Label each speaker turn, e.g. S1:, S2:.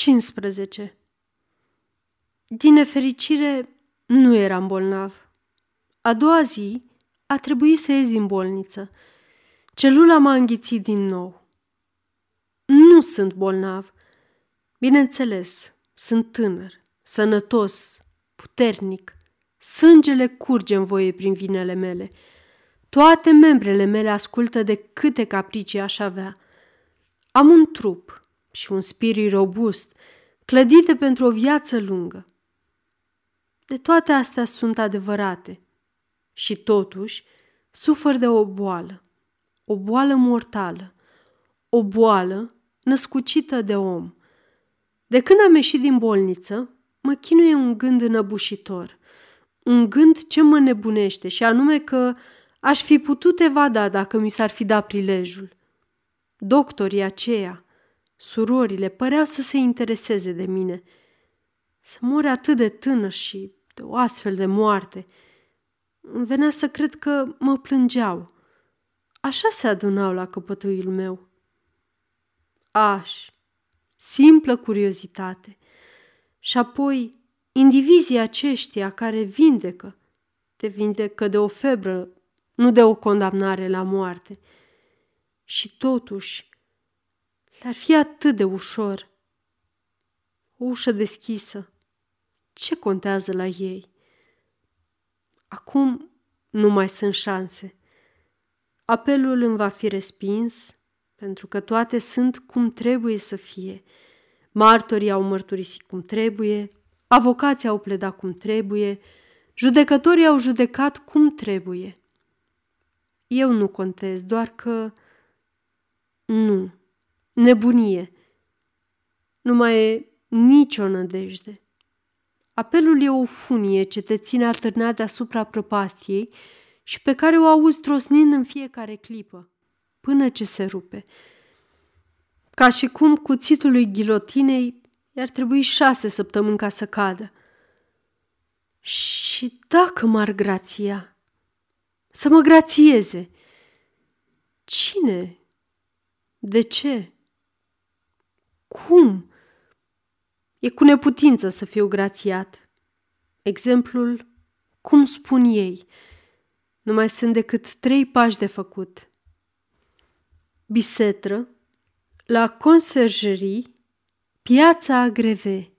S1: 15. Din nefericire, nu eram bolnav. A doua zi a trebuit să ies din bolniță. Celula m-a înghițit din nou. Nu sunt bolnav. Bineînțeles, sunt tânăr, sănătos, puternic. Sângele curge în voie prin vinele mele. Toate membrele mele ascultă de câte capricii aș avea. Am un trup și un spirit robust, clădite pentru o viață lungă. De toate astea sunt adevărate. Și totuși sufăr de o boală, o boală mortală, o boală născucită de om. De când am ieșit din bolniță, mă chinuie un gând înăbușitor, un gând ce mă nebunește și anume că aș fi putut evada dacă mi s-ar fi dat prilejul. Doctorii aceia, surorile, păreau să se intereseze de mine. Să mor atât de tânăr și de o astfel de moarte. Îmi venea să cred că mă plângeau. Așa se adunau la căpătâiul meu. Aș, simplă curiozitate. Și apoi, indivizii aceștia care vindecă, te vindecă de o febră, nu de o condamnare la moarte. Și totuși, le-ar fi atât de ușor. O ușă deschisă, ce contează la ei? Acum nu mai sunt șanse. Apelul îmi va fi respins, pentru că toate sunt cum trebuie să fie. Martorii au mărturisit cum trebuie, avocații au pledat cum trebuie, judecătorii au judecat cum trebuie. Eu nu contez, doar că... Nu, nebunie. Nu mai e nicio nădejde. Apelul e o funie ce te ține atârnat deasupra prăpastiei și pe care o auzi trosnind în fiecare clipă, până ce se rupe. Ca și cum cuțitul lui ghilotinei i-ar trebui șase săptămâni ca să cadă. Și dacă m-ar grația, să mă grațieze, cine? De ce? Cum? E cu neputință să fiu grațiat. Exemplul, cum spun ei, nu mai sunt decât trei pași de făcut. Bisetră, la conserjerii, piața Agreve,